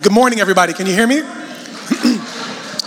Good morning, everybody. Can you hear me?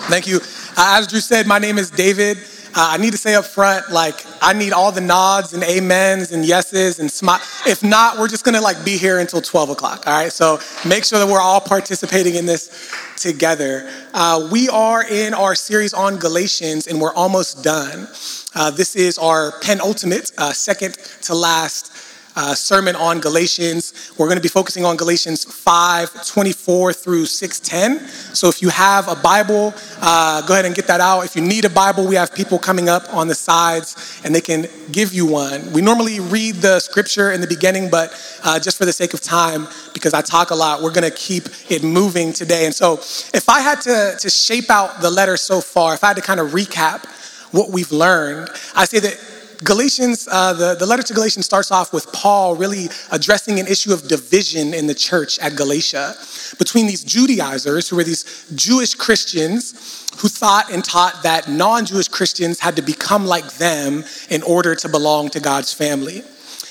Thank you. Uh, as Drew said, my name is David. Uh, I need to say up front, like, I need all the nods and amens and yeses and smile. If not, we're just gonna like be here until 12 o'clock, all right? So make sure that we're all participating in this together. Uh, we are in our series on Galatians and we're almost done. Uh, this is our penultimate, uh, second to last uh, sermon on Galatians. We're going to be focusing on Galatians 5 24 through 610. So if you have a Bible, uh, go ahead and get that out. If you need a Bible, we have people coming up on the sides and they can give you one. We normally read the scripture in the beginning, but uh, just for the sake of time, because I talk a lot, we're going to keep it moving today. And so if I had to, to shape out the letter so far, if I had to kind of recap what we've learned, I say that Galatians, uh, the, the letter to Galatians starts off with Paul really addressing an issue of division in the church at Galatia between these Judaizers, who were these Jewish Christians who thought and taught that non Jewish Christians had to become like them in order to belong to God's family.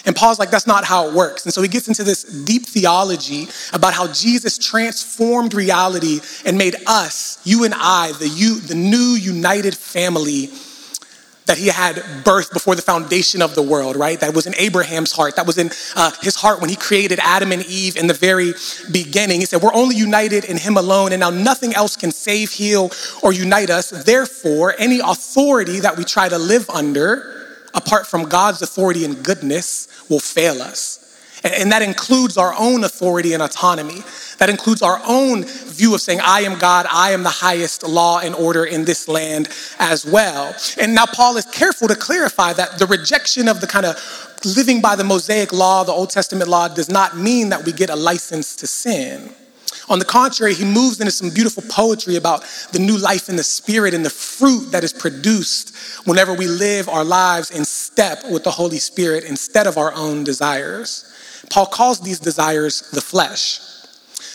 And Paul's like, that's not how it works. And so he gets into this deep theology about how Jesus transformed reality and made us, you and I, the, you, the new united family that he had birthed before the foundation of the world, right? That was in Abraham's heart. That was in uh, his heart when he created Adam and Eve in the very beginning. He said, We're only united in him alone, and now nothing else can save, heal, or unite us. Therefore, any authority that we try to live under, apart from God's authority and goodness, will fail us. And that includes our own authority and autonomy. That includes our own view of saying, I am God, I am the highest law and order in this land as well. And now Paul is careful to clarify that the rejection of the kind of living by the Mosaic law, the Old Testament law, does not mean that we get a license to sin. On the contrary, he moves into some beautiful poetry about the new life in the spirit and the fruit that is produced whenever we live our lives in step with the Holy Spirit instead of our own desires. Paul calls these desires the flesh.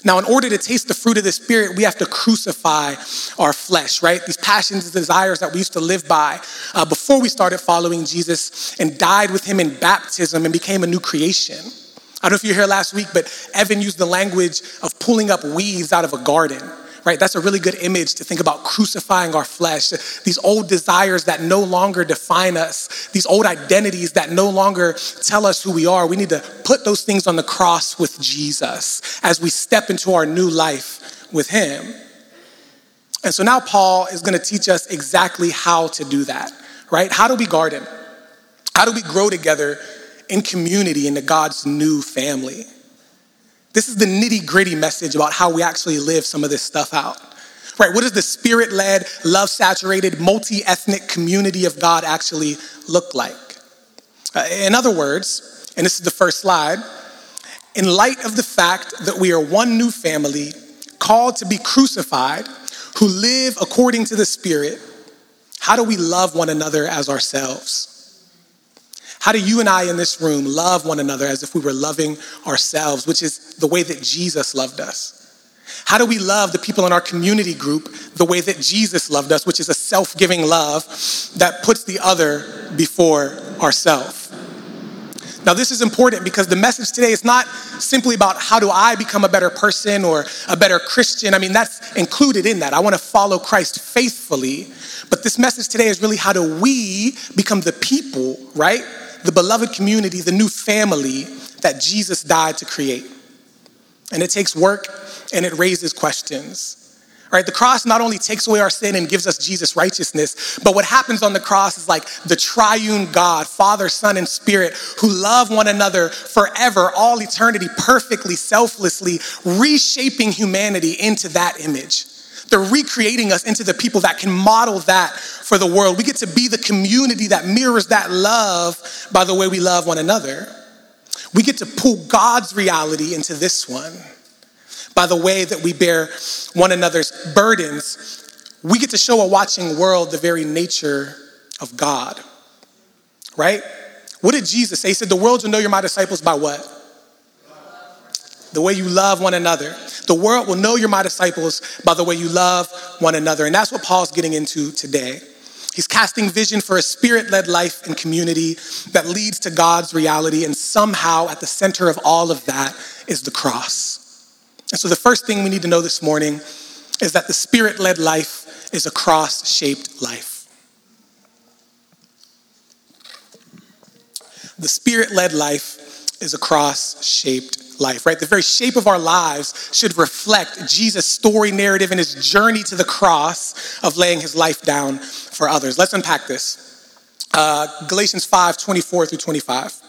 Now, in order to taste the fruit of the Spirit, we have to crucify our flesh, right? These passions and desires that we used to live by uh, before we started following Jesus and died with Him in baptism and became a new creation. I don't know if you were here last week, but Evan used the language of pulling up weeds out of a garden right? That's a really good image to think about crucifying our flesh, these old desires that no longer define us, these old identities that no longer tell us who we are. We need to put those things on the cross with Jesus as we step into our new life with Him. And so now Paul is going to teach us exactly how to do that, right? How do we garden? How do we grow together in community into God's new family? This is the nitty gritty message about how we actually live some of this stuff out. Right? What does the spirit led, love saturated, multi ethnic community of God actually look like? Uh, in other words, and this is the first slide, in light of the fact that we are one new family called to be crucified, who live according to the Spirit, how do we love one another as ourselves? How do you and I in this room love one another as if we were loving ourselves, which is the way that Jesus loved us? How do we love the people in our community group the way that Jesus loved us, which is a self giving love that puts the other before ourselves? Now, this is important because the message today is not simply about how do I become a better person or a better Christian. I mean, that's included in that. I want to follow Christ faithfully. But this message today is really how do we become the people, right? The beloved community, the new family that Jesus died to create. And it takes work and it raises questions. Right, the cross not only takes away our sin and gives us Jesus' righteousness, but what happens on the cross is like the triune God, Father, Son, and Spirit, who love one another forever, all eternity, perfectly, selflessly, reshaping humanity into that image. They're recreating us into the people that can model that for the world. We get to be the community that mirrors that love by the way we love one another. We get to pull God's reality into this one by the way that we bear one another's burdens. We get to show a watching world the very nature of God, right? What did Jesus say? He said, The world will know you're my disciples by what? The way you love one another. The world will know you're my disciples by the way you love one another. And that's what Paul's getting into today. He's casting vision for a spirit led life and community that leads to God's reality. And somehow, at the center of all of that is the cross. And so the first thing we need to know this morning is that the spirit led life is a cross shaped life. The spirit led life is a cross shaped life, right? The very shape of our lives should reflect Jesus' story narrative and his journey to the cross of laying his life down for others. Let's unpack this. Uh, Galatians 5 24 through 25.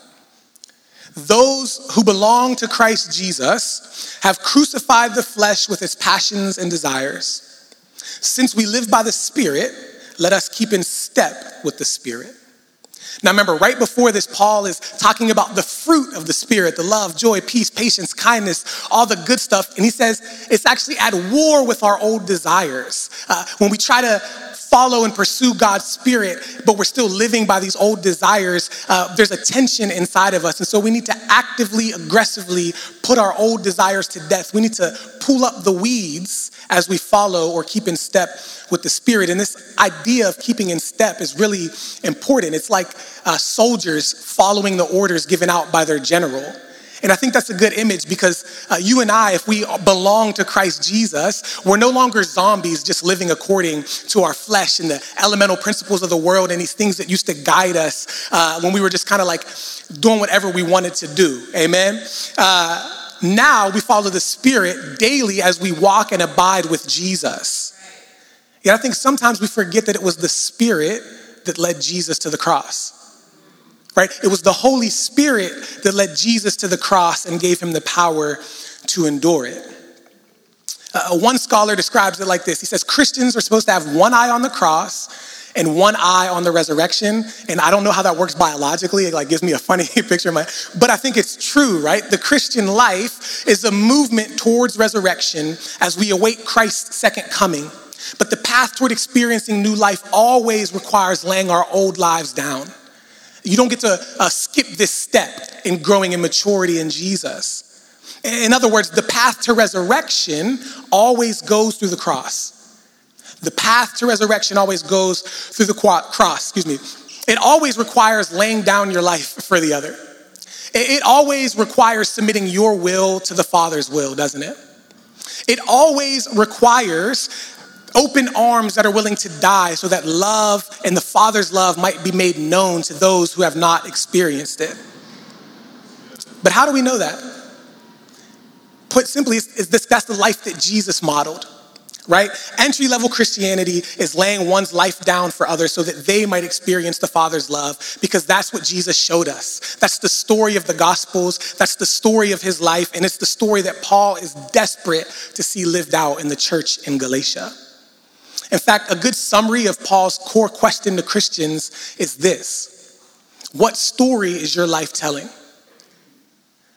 Those who belong to Christ Jesus have crucified the flesh with its passions and desires. Since we live by the Spirit, let us keep in step with the Spirit. Now, remember, right before this, Paul is talking about the fruit of the Spirit the love, joy, peace, patience, kindness, all the good stuff. And he says it's actually at war with our old desires. Uh, when we try to follow and pursue God's Spirit, but we're still living by these old desires, uh, there's a tension inside of us. And so we need to actively, aggressively put our old desires to death. We need to pull up the weeds as we follow or keep in step with the Spirit. And this idea of keeping in step is really important. It's like uh, soldiers following the orders given out by their general. And I think that's a good image because uh, you and I, if we belong to Christ Jesus, we're no longer zombies just living according to our flesh and the elemental principles of the world and these things that used to guide us uh, when we were just kind of like doing whatever we wanted to do. Amen. Uh, now we follow the Spirit daily as we walk and abide with Jesus. Yet I think sometimes we forget that it was the Spirit that led Jesus to the cross. Right? It was the Holy Spirit that led Jesus to the cross and gave him the power to endure it. Uh, one scholar describes it like this He says, Christians are supposed to have one eye on the cross and one eye on the resurrection. And I don't know how that works biologically. It like gives me a funny picture in my, but I think it's true, right? The Christian life is a movement towards resurrection as we await Christ's second coming. But the path toward experiencing new life always requires laying our old lives down. You don't get to uh, skip this step in growing in maturity in Jesus. In other words, the path to resurrection always goes through the cross. The path to resurrection always goes through the cross, excuse me. It always requires laying down your life for the other. It always requires submitting your will to the Father's will, doesn't it? It always requires open arms that are willing to die so that love and the Father's love might be made known to those who have not experienced it. But how do we know that? Put simply, is this, that's the life that Jesus modeled right? Entry level Christianity is laying one's life down for others so that they might experience the Father's love because that's what Jesus showed us. That's the story of the Gospels, that's the story of his life, and it's the story that Paul is desperate to see lived out in the church in Galatia. In fact, a good summary of Paul's core question to Christians is this What story is your life telling?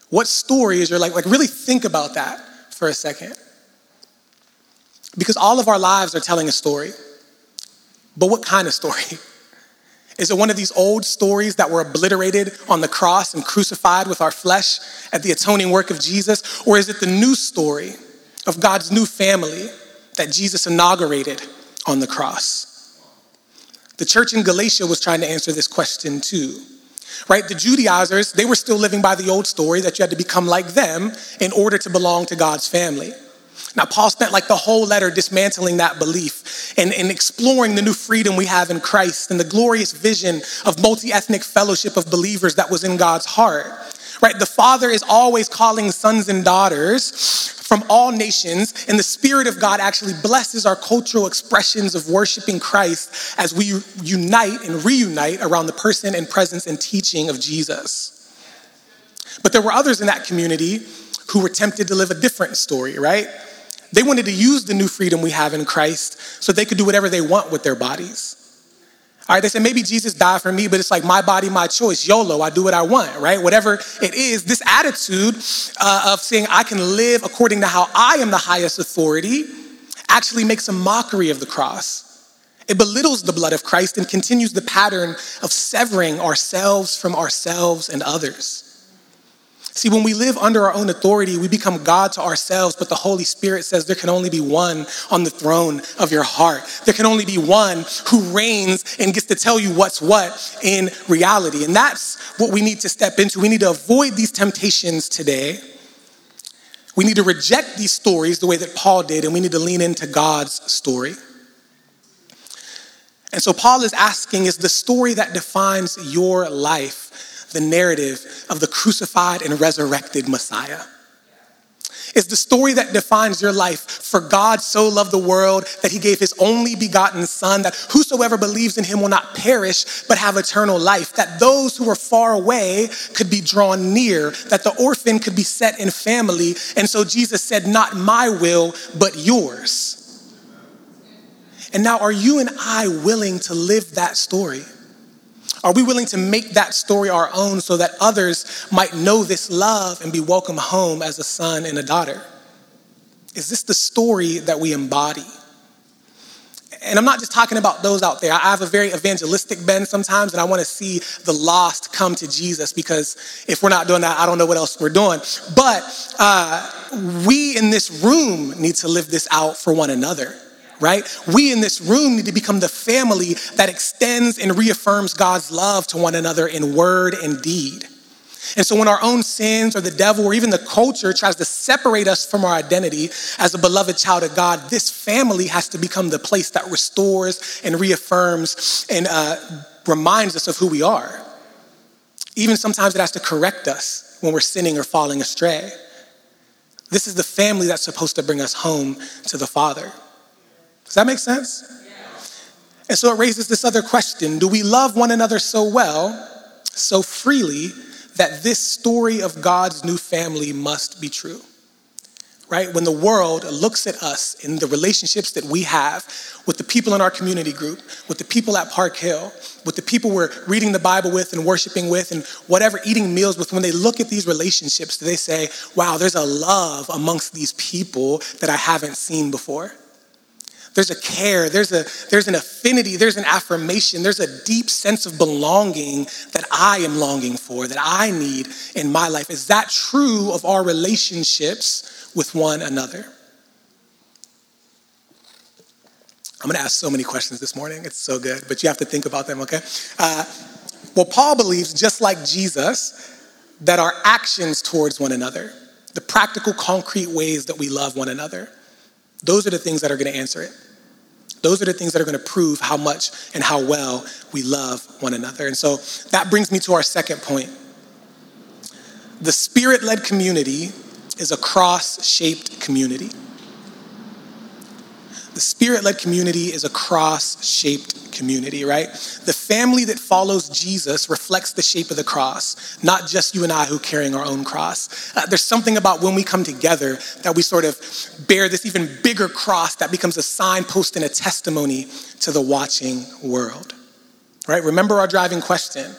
What story is your life? Like, really think about that for a second. Because all of our lives are telling a story. But what kind of story? Is it one of these old stories that were obliterated on the cross and crucified with our flesh at the atoning work of Jesus? Or is it the new story of God's new family that Jesus inaugurated on the cross? The church in Galatia was trying to answer this question too. Right? The Judaizers, they were still living by the old story that you had to become like them in order to belong to God's family. Now, Paul spent like the whole letter dismantling that belief and, and exploring the new freedom we have in Christ and the glorious vision of multi ethnic fellowship of believers that was in God's heart. Right? The Father is always calling sons and daughters from all nations, and the Spirit of God actually blesses our cultural expressions of worshiping Christ as we unite and reunite around the person and presence and teaching of Jesus. But there were others in that community who were tempted to live a different story, right? They wanted to use the new freedom we have in Christ so they could do whatever they want with their bodies. All right, they said, maybe Jesus died for me, but it's like my body, my choice. YOLO, I do what I want, right? Whatever it is, this attitude uh, of saying I can live according to how I am the highest authority actually makes a mockery of the cross. It belittles the blood of Christ and continues the pattern of severing ourselves from ourselves and others. See, when we live under our own authority, we become God to ourselves, but the Holy Spirit says there can only be one on the throne of your heart. There can only be one who reigns and gets to tell you what's what in reality. And that's what we need to step into. We need to avoid these temptations today We need to reject these stories the way that Paul did, and we need to lean into God's story. And so Paul is asking is the story that defines your life the narrative of the crucified and resurrected Messiah? Is the story that defines your life for God so loved the world that he gave his only begotten Son, that whosoever believes in him will not perish but have eternal life, that those who are far away could be drawn near, that the orphan could be set in family. And so Jesus said, Not my will, but yours. And now, are you and I willing to live that story? Are we willing to make that story our own so that others might know this love and be welcome home as a son and a daughter? Is this the story that we embody? And I'm not just talking about those out there. I have a very evangelistic bend sometimes, and I want to see the lost come to Jesus because if we're not doing that, I don't know what else we're doing. But uh, we in this room need to live this out for one another right? We in this room need to become the family that extends and reaffirms God's love to one another in word and deed. And so, when our own sins or the devil or even the culture tries to separate us from our identity as a beloved child of God, this family has to become the place that restores and reaffirms and uh, reminds us of who we are. Even sometimes it has to correct us when we're sinning or falling astray. This is the family that's supposed to bring us home to the Father. Does that make sense? And so it raises this other question Do we love one another so well, so freely, that this story of God's new family must be true? Right? When the world looks at us in the relationships that we have with the people in our community group, with the people at Park Hill, with the people we're reading the Bible with and worshiping with, and whatever, eating meals with, when they look at these relationships, do they say, wow, there's a love amongst these people that I haven't seen before. There's a care, there's, a, there's an affinity, there's an affirmation, there's a deep sense of belonging that I am longing for, that I need in my life. Is that true of our relationships with one another? I'm gonna ask so many questions this morning. It's so good, but you have to think about them, okay? Uh, well, Paul believes, just like Jesus, that our actions towards one another, the practical, concrete ways that we love one another, those are the things that are going to answer it. Those are the things that are going to prove how much and how well we love one another. And so that brings me to our second point. The spirit led community is a cross shaped community. The spirit led community is a cross shaped community, right? The family that follows Jesus reflects the shape of the cross, not just you and I who are carrying our own cross. Uh, there's something about when we come together that we sort of bear this even bigger cross that becomes a signpost and a testimony to the watching world, right? Remember our driving question.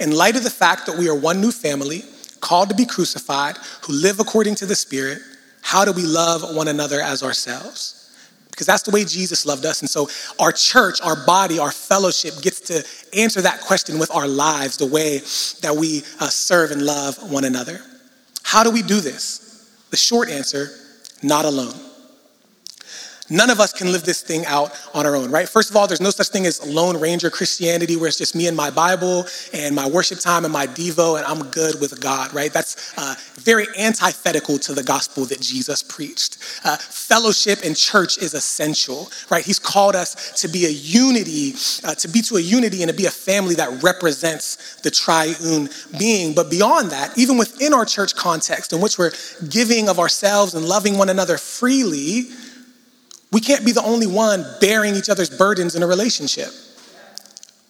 In light of the fact that we are one new family, called to be crucified, who live according to the Spirit, how do we love one another as ourselves? Because that's the way Jesus loved us. And so our church, our body, our fellowship gets to answer that question with our lives, the way that we uh, serve and love one another. How do we do this? The short answer not alone. None of us can live this thing out on our own, right? First of all, there's no such thing as Lone Ranger Christianity where it's just me and my Bible and my worship time and my Devo and I'm good with God, right? That's uh, very antithetical to the gospel that Jesus preached. Uh, fellowship and church is essential, right? He's called us to be a unity, uh, to be to a unity and to be a family that represents the triune being. But beyond that, even within our church context in which we're giving of ourselves and loving one another freely, we can't be the only one bearing each other's burdens in a relationship.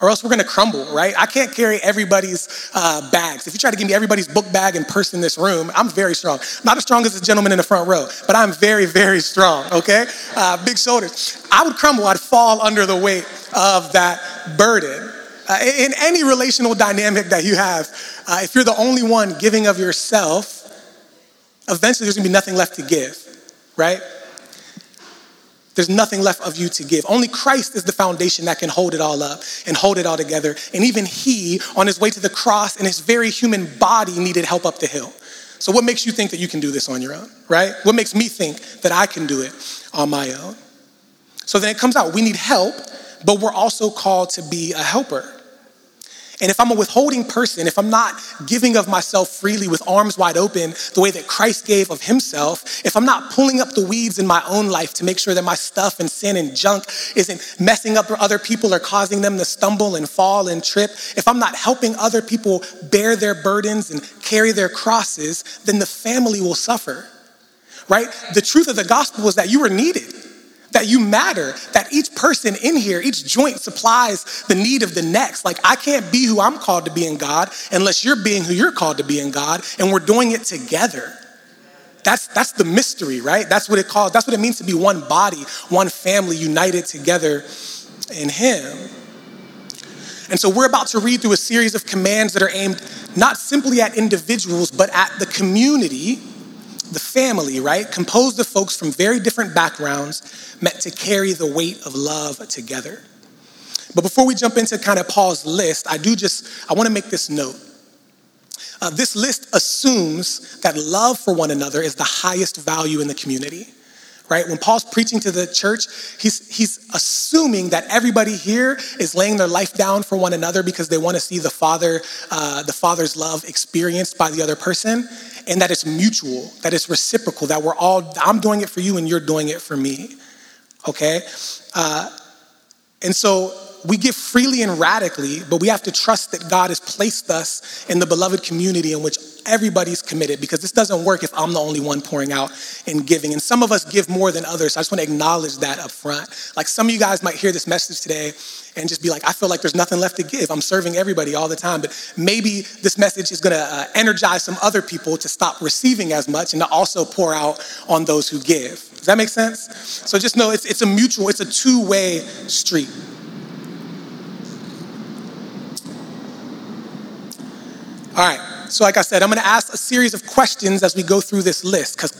Or else we're gonna crumble, right? I can't carry everybody's uh, bags. If you try to give me everybody's book bag and purse in this room, I'm very strong. Not as strong as the gentleman in the front row, but I'm very, very strong, okay? Uh, big shoulders. I would crumble, I'd fall under the weight of that burden. Uh, in any relational dynamic that you have, uh, if you're the only one giving of yourself, eventually there's gonna be nothing left to give, right? There's nothing left of you to give. Only Christ is the foundation that can hold it all up and hold it all together. And even He, on His way to the cross in His very human body, needed help up the hill. So, what makes you think that you can do this on your own, right? What makes me think that I can do it on my own? So then it comes out we need help, but we're also called to be a helper. And if I'm a withholding person, if I'm not giving of myself freely with arms wide open, the way that Christ gave of himself, if I'm not pulling up the weeds in my own life to make sure that my stuff and sin and junk isn't messing up other people or causing them to stumble and fall and trip, if I'm not helping other people bear their burdens and carry their crosses, then the family will suffer. Right? The truth of the gospel is that you are needed that you matter, that each person in here, each joint supplies the need of the next. Like, I can't be who I'm called to be in God unless you're being who you're called to be in God, and we're doing it together. That's, that's the mystery, right? That's what it calls, that's what it means to be one body, one family united together in Him. And so we're about to read through a series of commands that are aimed not simply at individuals, but at the community the family, right? Composed of folks from very different backgrounds, meant to carry the weight of love together. But before we jump into kind of Paul's list, I do just, I want to make this note. Uh, this list assumes that love for one another is the highest value in the community right? When Paul's preaching to the church, he's, he's assuming that everybody here is laying their life down for one another because they want to see the Father, uh, the Father's love experienced by the other person, and that it's mutual, that it's reciprocal, that we're all, I'm doing it for you and you're doing it for me, okay? Uh, and so we give freely and radically, but we have to trust that God has placed us in the beloved community in which everybody's committed because this doesn't work if I'm the only one pouring out and giving. And some of us give more than others. So I just want to acknowledge that up front. Like some of you guys might hear this message today and just be like, I feel like there's nothing left to give. I'm serving everybody all the time. But maybe this message is going to uh, energize some other people to stop receiving as much and to also pour out on those who give. Does that make sense? So just know it's, it's a mutual, it's a two way street. All right, so like I said, I'm gonna ask a series of questions as we go through this list because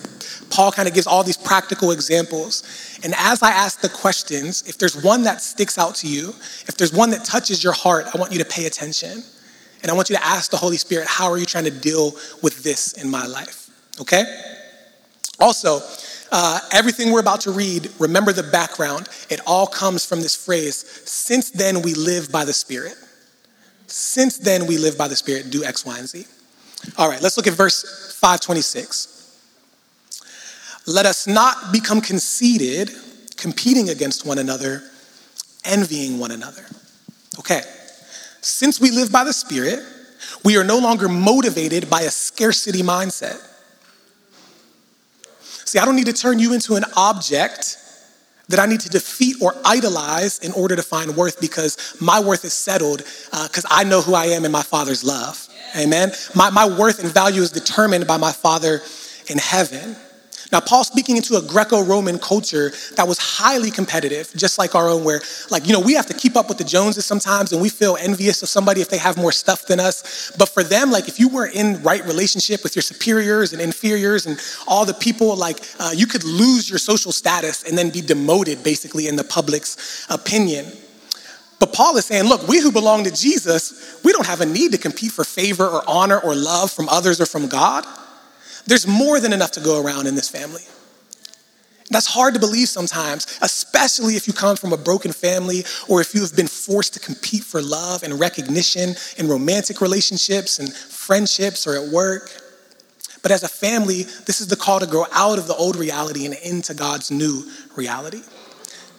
Paul kind of gives all these practical examples. And as I ask the questions, if there's one that sticks out to you, if there's one that touches your heart, I want you to pay attention. And I want you to ask the Holy Spirit, how are you trying to deal with this in my life? Okay? Also, uh, everything we're about to read, remember the background. It all comes from this phrase, since then we live by the Spirit. Since then we live by the Spirit, do X, Y, and Z. All right, let's look at verse 526. Let us not become conceited, competing against one another, envying one another. Okay, since we live by the Spirit, we are no longer motivated by a scarcity mindset. See, I don't need to turn you into an object that I need to defeat or idolize in order to find worth because my worth is settled because uh, I know who I am in my Father's love. Amen. My, my worth and value is determined by my Father in heaven. Now, Paul's speaking into a Greco Roman culture that was highly competitive, just like our own, where, like, you know, we have to keep up with the Joneses sometimes and we feel envious of somebody if they have more stuff than us. But for them, like, if you were in right relationship with your superiors and inferiors and all the people, like, uh, you could lose your social status and then be demoted, basically, in the public's opinion. But Paul is saying, look, we who belong to Jesus, we don't have a need to compete for favor or honor or love from others or from God. There's more than enough to go around in this family. That's hard to believe sometimes, especially if you come from a broken family or if you have been forced to compete for love and recognition in romantic relationships and friendships or at work. But as a family, this is the call to grow out of the old reality and into God's new reality,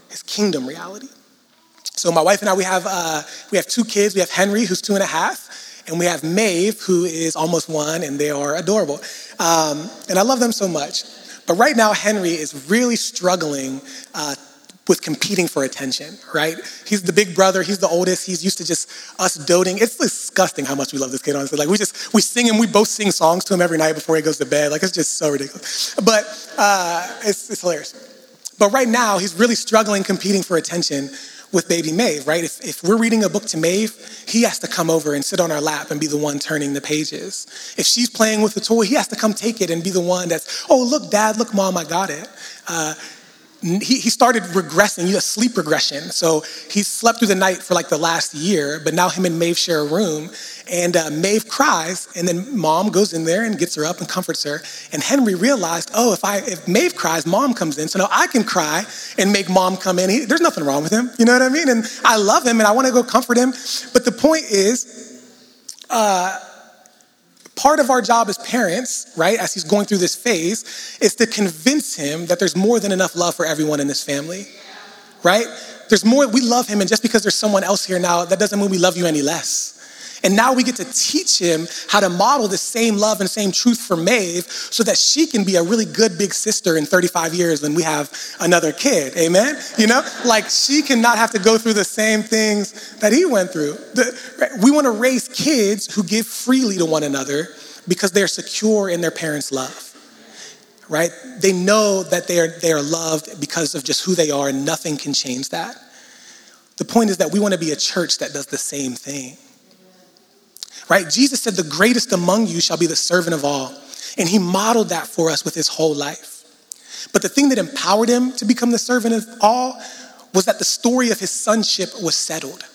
His kingdom reality. So my wife and I, we have uh, we have two kids. We have Henry, who's two and a half, and we have Maeve, who is almost one, and they are adorable. Um, and I love them so much. But right now, Henry is really struggling uh, with competing for attention, right? He's the big brother, he's the oldest, he's used to just us doting. It's disgusting how much we love this kid, honestly. Like, we just, we sing him, we both sing songs to him every night before he goes to bed. Like, it's just so ridiculous. But uh, it's, it's hilarious. But right now, he's really struggling competing for attention with baby Maeve, right? If, if we're reading a book to Maeve, he has to come over and sit on our lap and be the one turning the pages. If she's playing with a toy, he has to come take it and be the one that's, oh, look, dad, look, mom, I got it. Uh, he, started regressing, a sleep regression. So he slept through the night for like the last year, but now him and Maeve share a room. And uh, Maeve cries, and then mom goes in there and gets her up and comforts her. And Henry realized, oh, if I if Maeve cries, mom comes in, so now I can cry and make mom come in. He, there's nothing wrong with him, you know what I mean? And I love him, and I want to go comfort him. But the point is, uh, part of our job as parents, right, as he's going through this phase, is to convince him that there's more than enough love for everyone in this family, right? There's more, we love him, and just because there's someone else here now, that doesn't mean we love you any less. And now we get to teach him how to model the same love and same truth for Maeve so that she can be a really good big sister in 35 years when we have another kid. Amen? You know, like she cannot have to go through the same things that he went through. The, we want to raise kids who give freely to one another because they're secure in their parents' love right? They know that they are, they are loved because of just who they are, and nothing can change that. The point is that we want to be a church that does the same thing right? Jesus said, The greatest among you shall be the servant of all. And he modeled that for us with his whole life. But the thing that empowered him to become the servant of all was that the story of his sonship was settled.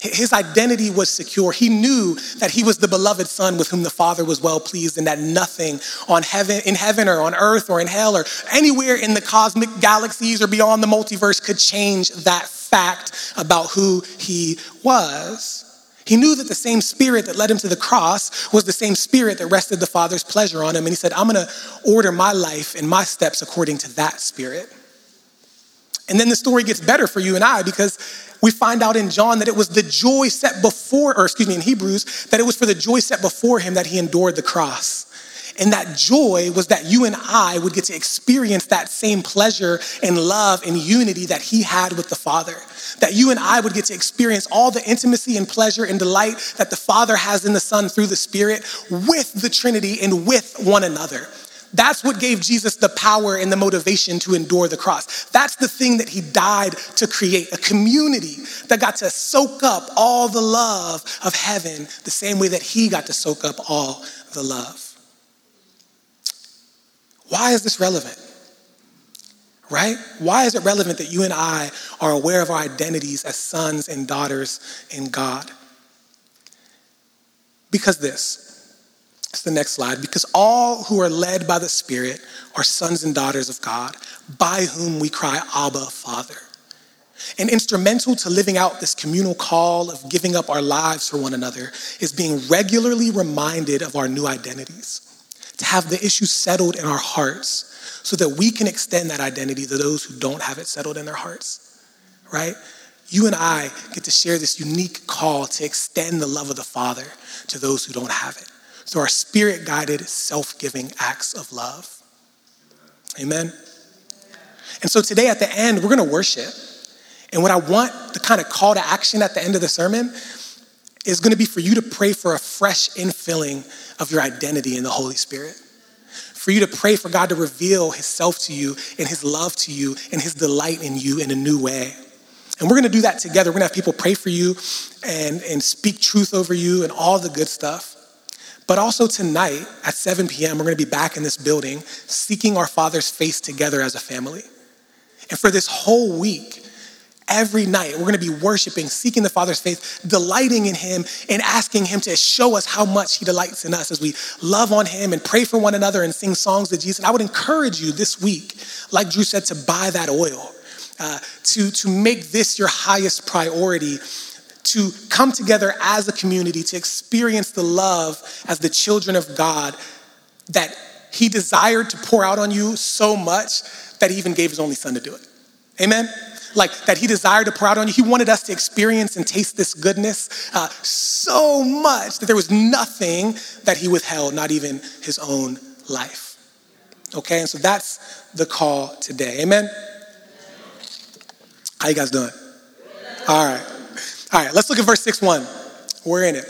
His identity was secure. He knew that he was the beloved son with whom the Father was well pleased, and that nothing on heaven, in heaven or on earth or in hell or anywhere in the cosmic galaxies or beyond the multiverse could change that fact about who he was. He knew that the same spirit that led him to the cross was the same spirit that rested the Father's pleasure on him. And he said, I'm going to order my life and my steps according to that spirit. And then the story gets better for you and I because we find out in John that it was the joy set before, or excuse me, in Hebrews, that it was for the joy set before him that he endured the cross. And that joy was that you and I would get to experience that same pleasure and love and unity that he had with the Father. That you and I would get to experience all the intimacy and pleasure and delight that the Father has in the Son through the Spirit with the Trinity and with one another. That's what gave Jesus the power and the motivation to endure the cross. That's the thing that he died to create a community that got to soak up all the love of heaven the same way that he got to soak up all the love. Why is this relevant? Right? Why is it relevant that you and I are aware of our identities as sons and daughters in God? Because this. It's the next slide. Because all who are led by the Spirit are sons and daughters of God, by whom we cry, Abba, Father. And instrumental to living out this communal call of giving up our lives for one another is being regularly reminded of our new identities to have the issue settled in our hearts so that we can extend that identity to those who don't have it settled in their hearts, right? You and I get to share this unique call to extend the love of the Father to those who don't have it through our spirit guided, self giving acts of love. Amen. And so today at the end, we're going to worship. And what I want, the kind of call to action at the end of the sermon, is going to be for you to pray for a fresh infilling of your identity in the Holy Spirit. For you to pray for God to reveal His self to you and His love to you and His delight in you in a new way. And we're gonna do that together. We're gonna have people pray for you and, and speak truth over you and all the good stuff. But also tonight at 7 p.m., we're gonna be back in this building seeking our Father's face together as a family. And for this whole week, Every night, we're gonna be worshiping, seeking the Father's face, delighting in Him, and asking Him to show us how much He delights in us as we love on Him and pray for one another and sing songs to Jesus. And I would encourage you this week, like Drew said, to buy that oil, uh, to, to make this your highest priority, to come together as a community, to experience the love as the children of God that He desired to pour out on you so much that He even gave His only Son to do it. Amen? Like that he desired to pour out on you. He wanted us to experience and taste this goodness uh, so much that there was nothing that he withheld, not even his own life. Okay, and so that's the call today. Amen. How you guys doing? All right. All right, let's look at verse 6 1. We're in it.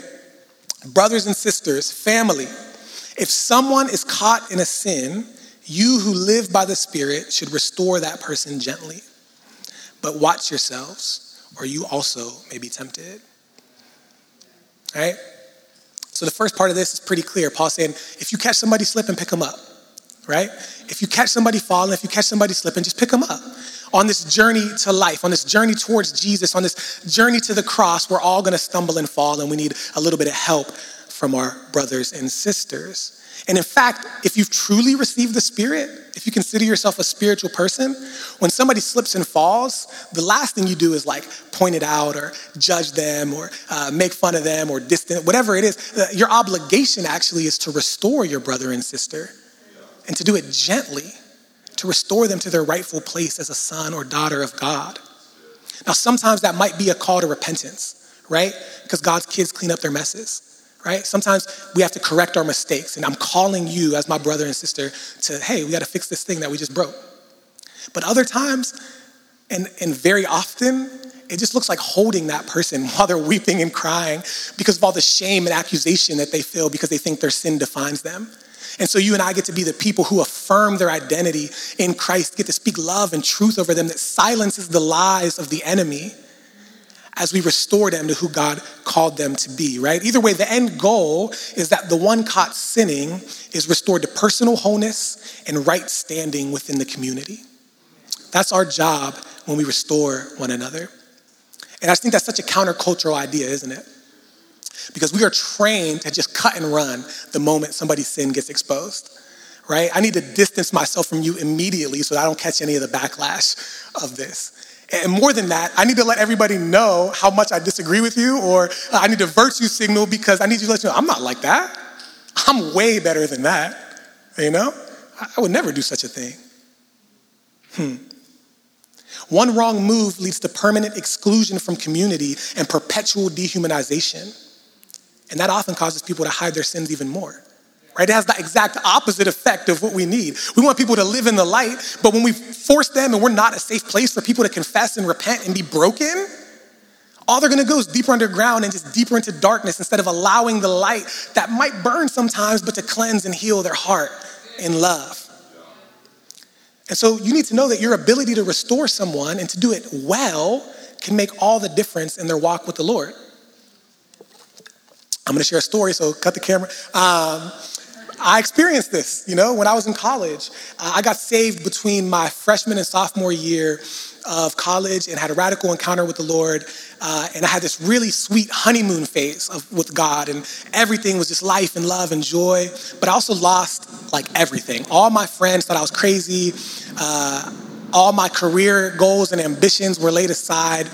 Brothers and sisters, family, if someone is caught in a sin, you who live by the Spirit should restore that person gently. But watch yourselves, or you also may be tempted. All right? So the first part of this is pretty clear. Paul's saying, if you catch somebody slipping, pick them up, right? If you catch somebody falling, if you catch somebody slipping, just pick them up. On this journey to life, on this journey towards Jesus, on this journey to the cross, we're all gonna stumble and fall, and we need a little bit of help from our brothers and sisters. And in fact, if you've truly received the Spirit, if you consider yourself a spiritual person, when somebody slips and falls, the last thing you do is like point it out or judge them or uh, make fun of them or distant, whatever it is. Uh, your obligation actually is to restore your brother and sister and to do it gently, to restore them to their rightful place as a son or daughter of God. Now, sometimes that might be a call to repentance, right? Because God's kids clean up their messes right? Sometimes we have to correct our mistakes. And I'm calling you as my brother and sister to, hey, we got to fix this thing that we just broke. But other times, and, and very often, it just looks like holding that person while they're weeping and crying because of all the shame and accusation that they feel because they think their sin defines them. And so you and I get to be the people who affirm their identity in Christ, get to speak love and truth over them that silences the lies of the enemy as we restore them to who God called them to be, right? Either way, the end goal is that the one caught sinning is restored to personal wholeness and right standing within the community. That's our job when we restore one another. And I think that's such a countercultural idea, isn't it? Because we are trained to just cut and run the moment somebody's sin gets exposed, right? I need to distance myself from you immediately so I don't catch any of the backlash of this. And more than that, I need to let everybody know how much I disagree with you, or I need to virtue signal because I need you to let you know I'm not like that. I'm way better than that. You know? I would never do such a thing. Hmm. One wrong move leads to permanent exclusion from community and perpetual dehumanization. And that often causes people to hide their sins even more right? It has the exact opposite effect of what we need. We want people to live in the light, but when we force them and we're not a safe place for people to confess and repent and be broken, all they're gonna go is deeper underground and just deeper into darkness instead of allowing the light that might burn sometimes, but to cleanse and heal their heart in love. And so you need to know that your ability to restore someone and to do it well can make all the difference in their walk with the Lord. I'm gonna share a story, so cut the camera. Um, I experienced this, you know, when I was in college. Uh, I got saved between my freshman and sophomore year of college and had a radical encounter with the Lord. Uh, and I had this really sweet honeymoon phase of, with God, and everything was just life and love and joy. But I also lost like everything. All my friends thought I was crazy. Uh, all my career goals and ambitions were laid aside.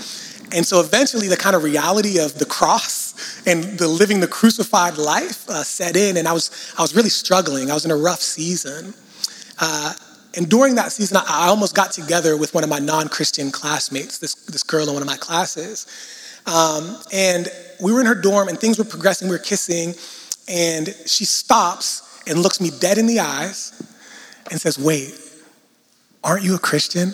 And so eventually, the kind of reality of the cross and the living the crucified life uh, set in, and I was, I was really struggling. I was in a rough season. Uh, and during that season, I, I almost got together with one of my non Christian classmates, this, this girl in one of my classes. Um, and we were in her dorm, and things were progressing. We were kissing, and she stops and looks me dead in the eyes and says, Wait, aren't you a Christian?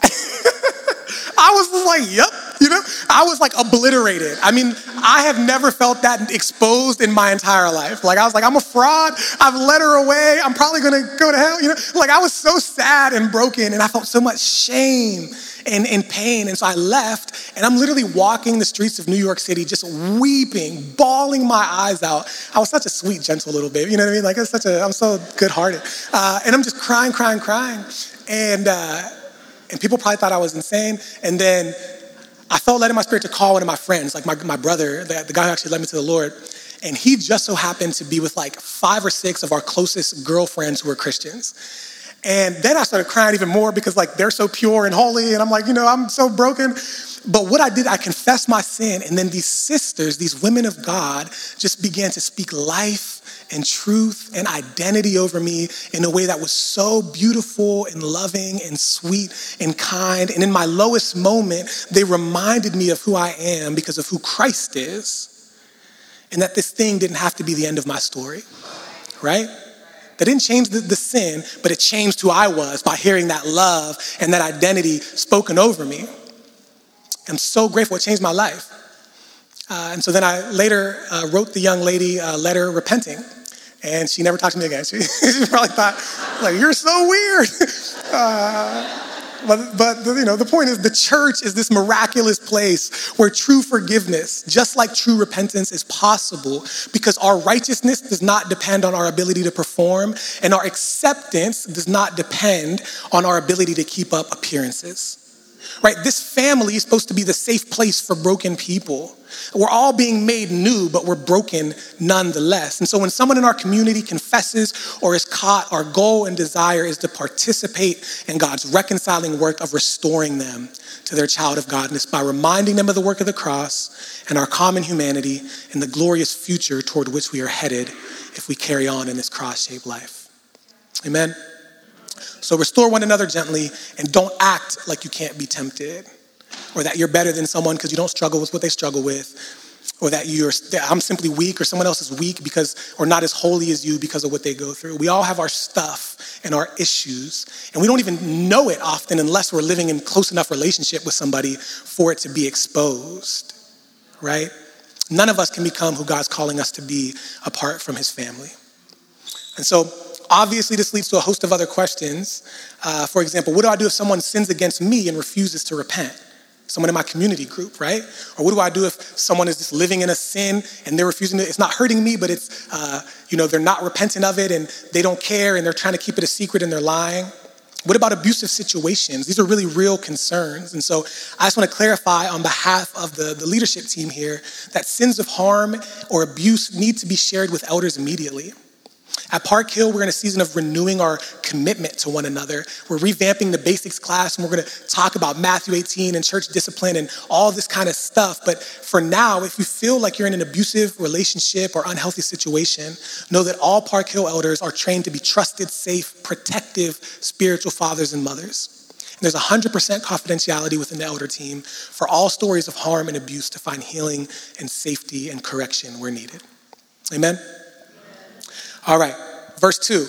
I was like, Yep. You know, I was like obliterated. I mean, I have never felt that exposed in my entire life. Like, I was like, I'm a fraud. I've led her away. I'm probably gonna go to hell. You know, like I was so sad and broken, and I felt so much shame and, and pain. And so I left, and I'm literally walking the streets of New York City, just weeping, bawling my eyes out. I was such a sweet, gentle little baby. You know what I mean? Like, it's such a, I'm so good hearted. Uh, and I'm just crying, crying, crying. And, uh, and people probably thought I was insane. And then I felt led in my spirit to call one of my friends, like my, my brother, the, the guy who actually led me to the Lord. And he just so happened to be with like five or six of our closest girlfriends who were Christians. And then I started crying even more because like they're so pure and holy. And I'm like, you know, I'm so broken. But what I did, I confessed my sin. And then these sisters, these women of God, just began to speak life and truth and identity over me in a way that was so beautiful and loving and sweet and kind. And in my lowest moment, they reminded me of who I am because of who Christ is, and that this thing didn't have to be the end of my story, right? That didn't change the, the sin, but it changed who I was by hearing that love and that identity spoken over me. I'm so grateful. It changed my life. Uh, and so then I later uh, wrote the young lady a letter repenting and she never talked to me again. She, she probably thought, like, you're so weird. Uh, but, but you know, the point is the church is this miraculous place where true forgiveness, just like true repentance, is possible because our righteousness does not depend on our ability to perform, and our acceptance does not depend on our ability to keep up appearances. Right? This family is supposed to be the safe place for broken people. We're all being made new, but we're broken nonetheless. And so when someone in our community confesses or is caught, our goal and desire is to participate in God's reconciling work of restoring them to their child of Godness by reminding them of the work of the cross and our common humanity and the glorious future toward which we are headed if we carry on in this cross shaped life. Amen. So restore one another gently and don't act like you can't be tempted or that you're better than someone because you don't struggle with what they struggle with or that you're that I'm simply weak or someone else is weak because or not as holy as you because of what they go through. We all have our stuff and our issues and we don't even know it often unless we're living in close enough relationship with somebody for it to be exposed. Right? None of us can become who God's calling us to be apart from his family. And so Obviously, this leads to a host of other questions. Uh, for example, what do I do if someone sins against me and refuses to repent? Someone in my community group, right? Or what do I do if someone is just living in a sin and they're refusing to, it's not hurting me, but it's, uh, you know, they're not repentant of it and they don't care and they're trying to keep it a secret and they're lying? What about abusive situations? These are really real concerns. And so I just want to clarify on behalf of the, the leadership team here that sins of harm or abuse need to be shared with elders immediately. At Park Hill, we're in a season of renewing our commitment to one another. We're revamping the basics class, and we're going to talk about Matthew 18 and church discipline and all this kind of stuff. But for now, if you feel like you're in an abusive relationship or unhealthy situation, know that all Park Hill elders are trained to be trusted, safe, protective spiritual fathers and mothers. And there's 100% confidentiality within the elder team for all stories of harm and abuse to find healing and safety and correction where needed. Amen? All right, verse 2.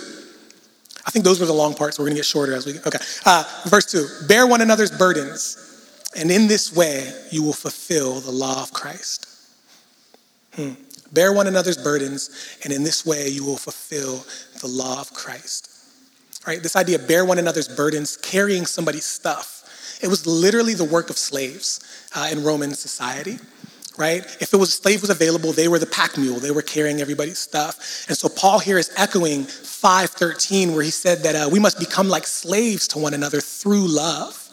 I think those were the long parts. We're going to get shorter as we. Okay. Uh, verse 2 Bear one another's burdens, and in this way you will fulfill the law of Christ. Hmm. Bear one another's burdens, and in this way you will fulfill the law of Christ. All right, this idea of bear one another's burdens, carrying somebody's stuff. It was literally the work of slaves uh, in Roman society right? If it was slave was available, they were the pack mule. They were carrying everybody's stuff. And so Paul here is echoing 513, where he said that uh, we must become like slaves to one another through love.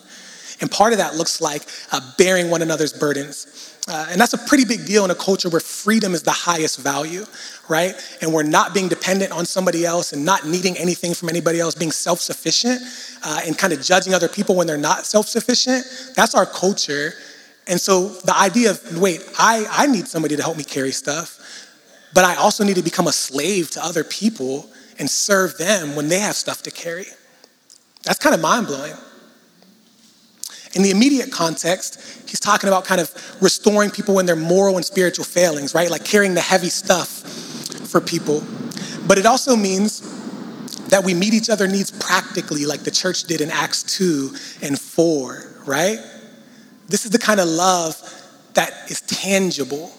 And part of that looks like uh, bearing one another's burdens. Uh, and that's a pretty big deal in a culture where freedom is the highest value, right? And we're not being dependent on somebody else and not needing anything from anybody else, being self sufficient uh, and kind of judging other people when they're not self sufficient. That's our culture. And so the idea of, wait, I, I need somebody to help me carry stuff, but I also need to become a slave to other people and serve them when they have stuff to carry. That's kind of mind blowing. In the immediate context, he's talking about kind of restoring people in their moral and spiritual failings, right? Like carrying the heavy stuff for people. But it also means that we meet each other's needs practically, like the church did in Acts 2 and 4, right? This is the kind of love that is tangible.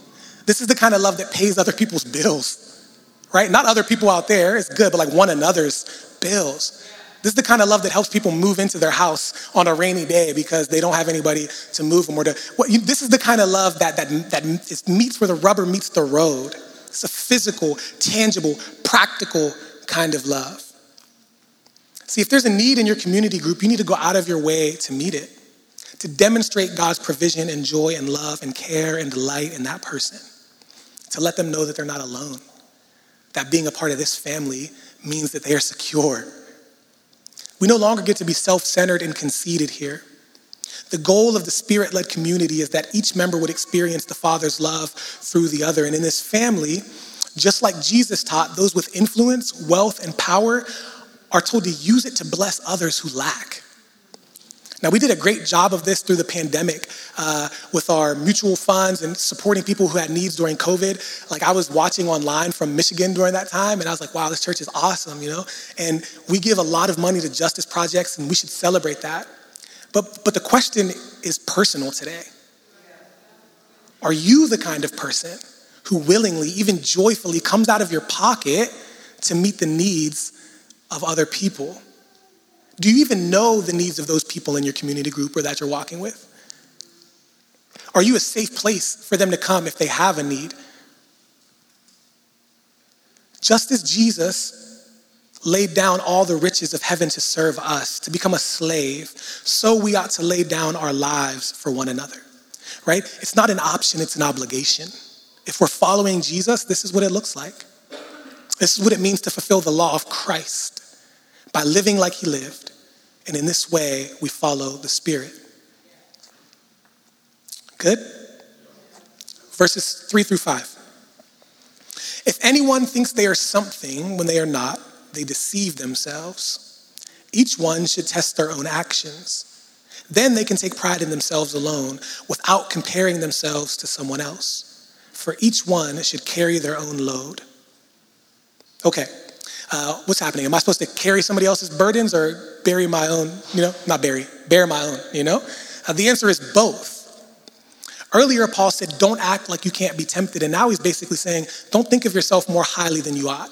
This is the kind of love that pays other people's bills, right? Not other people out there, it's good, but like one another's bills. This is the kind of love that helps people move into their house on a rainy day because they don't have anybody to move them or to. What, you, this is the kind of love that, that, that is, meets where the rubber meets the road. It's a physical, tangible, practical kind of love. See, if there's a need in your community group, you need to go out of your way to meet it to demonstrate God's provision and joy and love and care and delight in that person, to let them know that they're not alone, that being a part of this family means that they are secure. We no longer get to be self centered and conceited here. The goal of the spirit led community is that each member would experience the Father's love through the other. And in this family, just like Jesus taught, those with influence, wealth, and power are told to use it to bless others who lack. Now, we did a great job of this through the pandemic uh, with our mutual funds and supporting people who had needs during COVID. Like, I was watching online from Michigan during that time, and I was like, wow, this church is awesome, you know? And we give a lot of money to justice projects, and we should celebrate that. But, but the question is personal today. Are you the kind of person who willingly, even joyfully, comes out of your pocket to meet the needs of other people? Do you even know the needs of those people in your community group or that you're walking with? Are you a safe place for them to come if they have a need? Just as Jesus laid down all the riches of heaven to serve us, to become a slave, so we ought to lay down our lives for one another, right? It's not an option, it's an obligation. If we're following Jesus, this is what it looks like. This is what it means to fulfill the law of Christ by living like he lived. And in this way, we follow the Spirit. Good? Verses three through five. If anyone thinks they are something when they are not, they deceive themselves. Each one should test their own actions. Then they can take pride in themselves alone without comparing themselves to someone else. For each one should carry their own load. Okay, uh, what's happening? Am I supposed to carry somebody else's burdens or bury my own, you know, not bury, bear my own, you know? Uh, the answer is both. Earlier, Paul said, don't act like you can't be tempted. And now he's basically saying, don't think of yourself more highly than you ought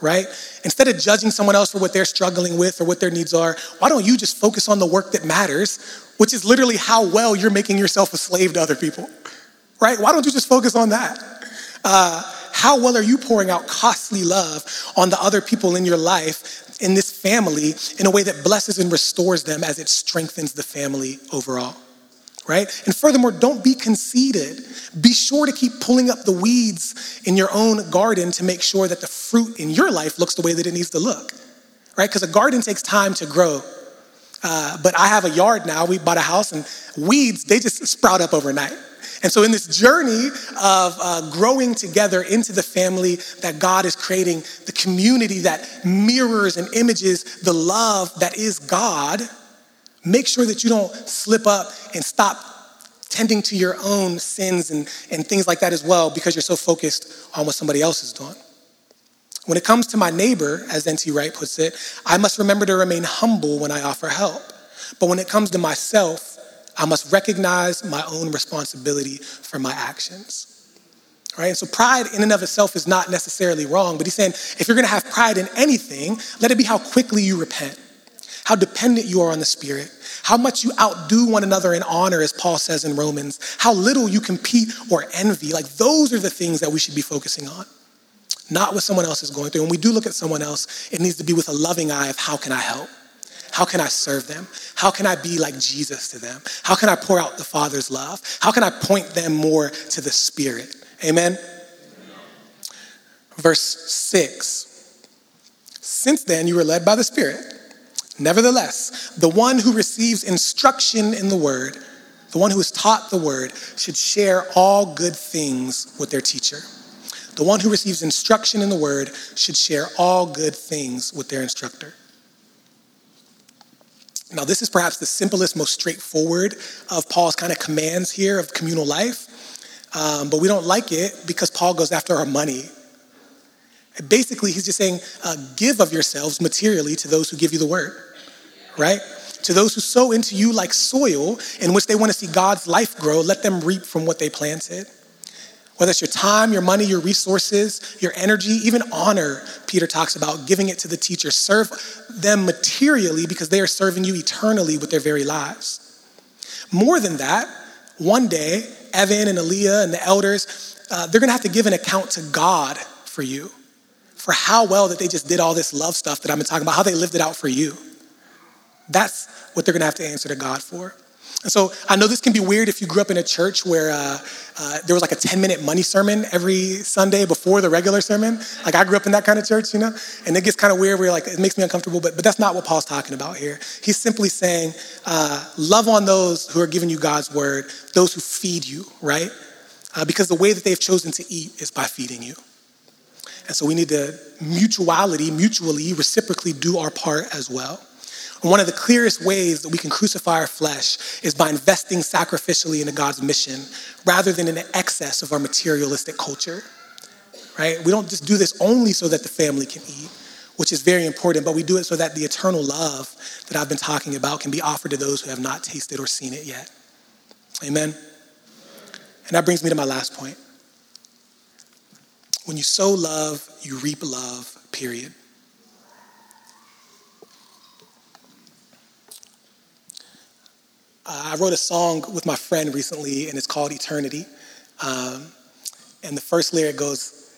right? Instead of judging someone else for what they're struggling with or what their needs are, why don't you just focus on the work that matters, which is literally how well you're making yourself a slave to other people, right? Why don't you just focus on that? Uh, how well are you pouring out costly love on the other people in your life, in this family, in a way that blesses and restores them as it strengthens the family overall? right? And furthermore, don't be conceited. Be sure to keep pulling up the weeds in your own garden to make sure that the fruit in your life looks the way that it needs to look, right? Because a garden takes time to grow. Uh, but I have a yard now. We bought a house, and weeds, they just sprout up overnight. And so, in this journey of uh, growing together into the family that God is creating, the community that mirrors and images the love that is God, Make sure that you don't slip up and stop tending to your own sins and, and things like that as well because you're so focused on what somebody else is doing. When it comes to my neighbor, as N.T. Wright puts it, I must remember to remain humble when I offer help. But when it comes to myself, I must recognize my own responsibility for my actions. Right? So pride in and of itself is not necessarily wrong, but he's saying if you're gonna have pride in anything, let it be how quickly you repent how dependent you are on the Spirit, how much you outdo one another in honor, as Paul says in Romans, how little you compete or envy. Like, those are the things that we should be focusing on, not what someone else is going through. When we do look at someone else, it needs to be with a loving eye of how can I help? How can I serve them? How can I be like Jesus to them? How can I pour out the Father's love? How can I point them more to the Spirit? Amen? Verse 6 Since then, you were led by the Spirit Nevertheless, the one who receives instruction in the word, the one who is taught the word, should share all good things with their teacher. The one who receives instruction in the word should share all good things with their instructor. Now, this is perhaps the simplest, most straightforward of Paul's kind of commands here of communal life, um, but we don't like it because Paul goes after our money Basically, he's just saying, uh, give of yourselves materially to those who give you the word right? To those who sow into you like soil in which they want to see God's life grow, let them reap from what they planted. Whether it's your time, your money, your resources, your energy, even honor, Peter talks about giving it to the teacher. Serve them materially because they are serving you eternally with their very lives. More than that, one day, Evan and Aaliyah and the elders, uh, they're gonna have to give an account to God for you, for how well that they just did all this love stuff that I've been talking about, how they lived it out for you. That's what they're to have to answer to God for. And so I know this can be weird if you grew up in a church where uh, uh, there was like a 10 minute money sermon every Sunday before the regular sermon. Like I grew up in that kind of church, you know? And it gets kind of weird where like, it makes me uncomfortable, but, but that's not what Paul's talking about here. He's simply saying, uh, love on those who are giving you God's word, those who feed you, right? Uh, because the way that they've chosen to eat is by feeding you. And so we need to mutuality, mutually, reciprocally do our part as well. One of the clearest ways that we can crucify our flesh is by investing sacrificially into God's mission rather than in the excess of our materialistic culture. Right? We don't just do this only so that the family can eat, which is very important, but we do it so that the eternal love that I've been talking about can be offered to those who have not tasted or seen it yet. Amen? And that brings me to my last point. When you sow love, you reap love, period. Uh, I wrote a song with my friend recently, and it's called Eternity. Um, and the first lyric goes,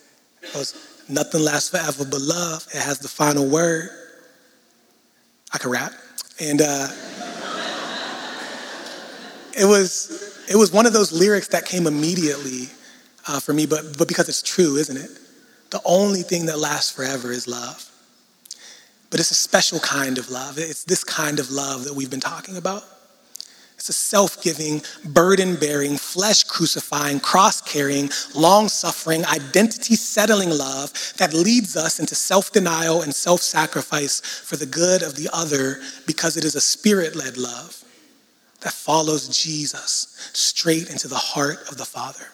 goes, Nothing lasts forever but love. It has the final word. I can rap. And uh, it was it was one of those lyrics that came immediately uh, for me, but, but because it's true, isn't it? The only thing that lasts forever is love. But it's a special kind of love. It's this kind of love that we've been talking about. It's a self giving, burden bearing, flesh crucifying, cross carrying, long suffering, identity settling love that leads us into self denial and self sacrifice for the good of the other because it is a spirit led love that follows Jesus straight into the heart of the Father.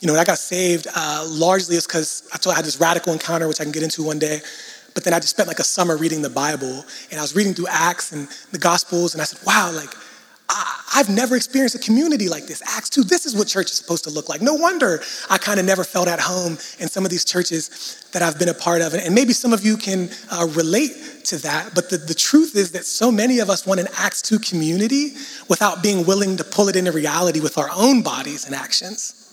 You know, when I got saved, uh, largely it's because I, I had this radical encounter, which I can get into one day. But then I just spent like a summer reading the Bible, and I was reading through Acts and the Gospels, and I said, wow, like, I, have never experienced a community like this. Acts 2, this is what church is supposed to look like. No wonder I kind of never felt at home in some of these churches that I've been a part of. And maybe some of you can uh, relate to that. But the, the truth is that so many of us want an Acts 2 community without being willing to pull it into reality with our own bodies and actions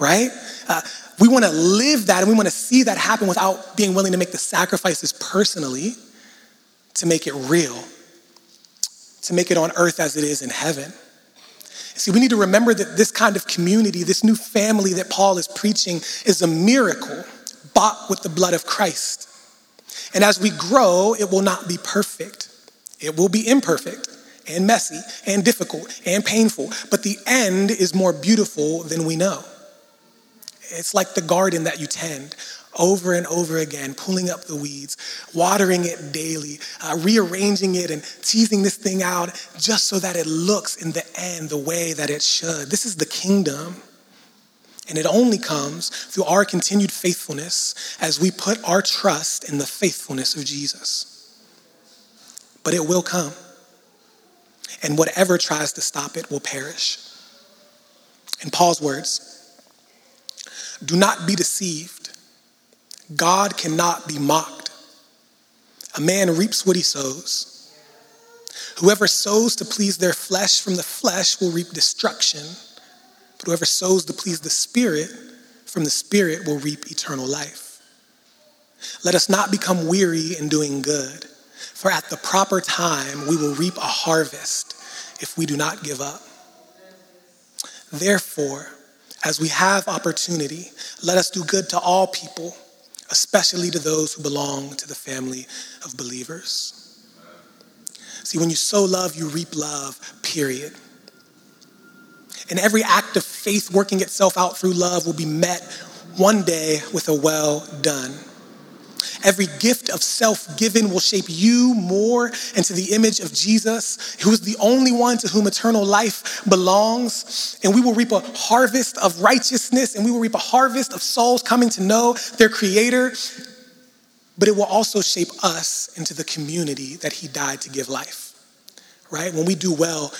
right? Uh, we want to live that and we want to see that happen without being willing to make the sacrifices personally to make it real, to make it on earth as it is in heaven. See, we need to remember that this kind of community, this new family that Paul is preaching, is a miracle bought with the blood of Christ. And as we grow, it will not be perfect, it will be imperfect and messy and difficult and painful, but the end is more beautiful than we know. It's like the garden that you tend over and over again, pulling up the weeds, watering it daily, uh, rearranging it and teasing this thing out just so that it looks in the end the way that it should. This is the kingdom. And it only comes through our continued faithfulness as we put our trust in the faithfulness of Jesus. But it will come. And whatever tries to stop it will perish. In Paul's words, do not be deceived. God cannot be mocked. A man reaps what he sows. Whoever sows to please their flesh from the flesh will reap destruction, but whoever sows to please the Spirit from the Spirit will reap eternal life. Let us not become weary in doing good, for at the proper time we will reap a harvest if we do not give up. Therefore, as we have opportunity, let us do good to all people, especially to those who belong to the family of believers. See, when you sow love, you reap love, period. And every act of faith working itself out through love will be met one day with a well done. Every gift of self given will shape you more into the image of Jesus, who is the only one to whom eternal life belongs. And we will reap a harvest of righteousness and we will reap a harvest of souls coming to know their Creator. But it will also shape us into the community that He died to give life, right? When we do well,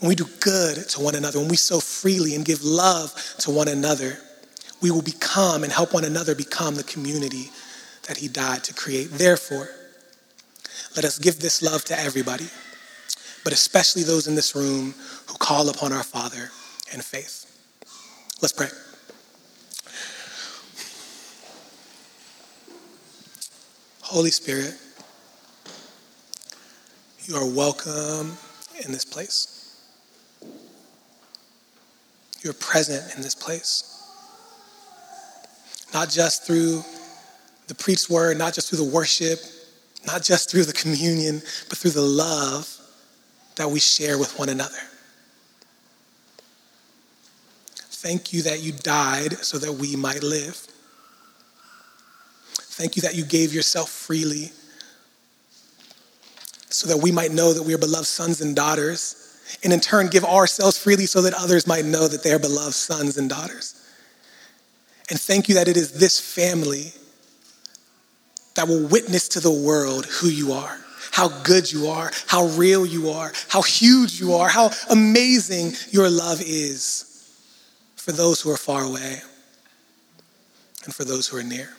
when we do good to one another, when we sow freely and give love to one another, we will become and help one another become the community that he died to create. Therefore, let us give this love to everybody, but especially those in this room who call upon our Father in faith. Let's pray. Holy Spirit, you are welcome in this place. You're present in this place. Not just through the preached word, not just through the worship, not just through the communion, but through the love that we share with one another. Thank you that you died so that we might live. Thank you that you gave yourself freely so that we might know that we are beloved sons and daughters, and in turn give ourselves freely so that others might know that they are beloved sons and daughters. And thank you that it is this family that will witness to the world who you are, how good you are, how real you are, how huge you are, how amazing your love is for those who are far away and for those who are near.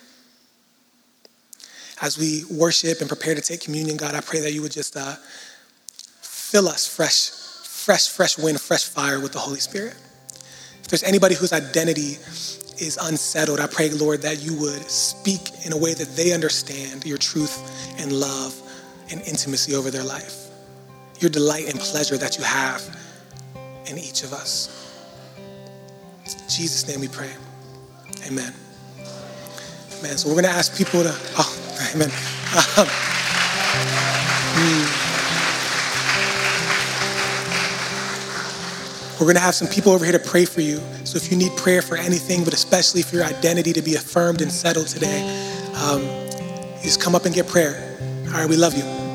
As we worship and prepare to take communion, God, I pray that you would just uh, fill us fresh, fresh, fresh wind, fresh fire with the Holy Spirit. If there's anybody whose identity is unsettled, I pray, Lord, that you would speak in a way that they understand your truth and love and intimacy over their life. Your delight and pleasure that you have in each of us. In Jesus' name we pray. Amen. Amen. So we're going to ask people to, oh, amen. Um, We're going to have some people over here to pray for you. So if you need prayer for anything, but especially for your identity to be affirmed and settled today, um, just come up and get prayer. All right, we love you.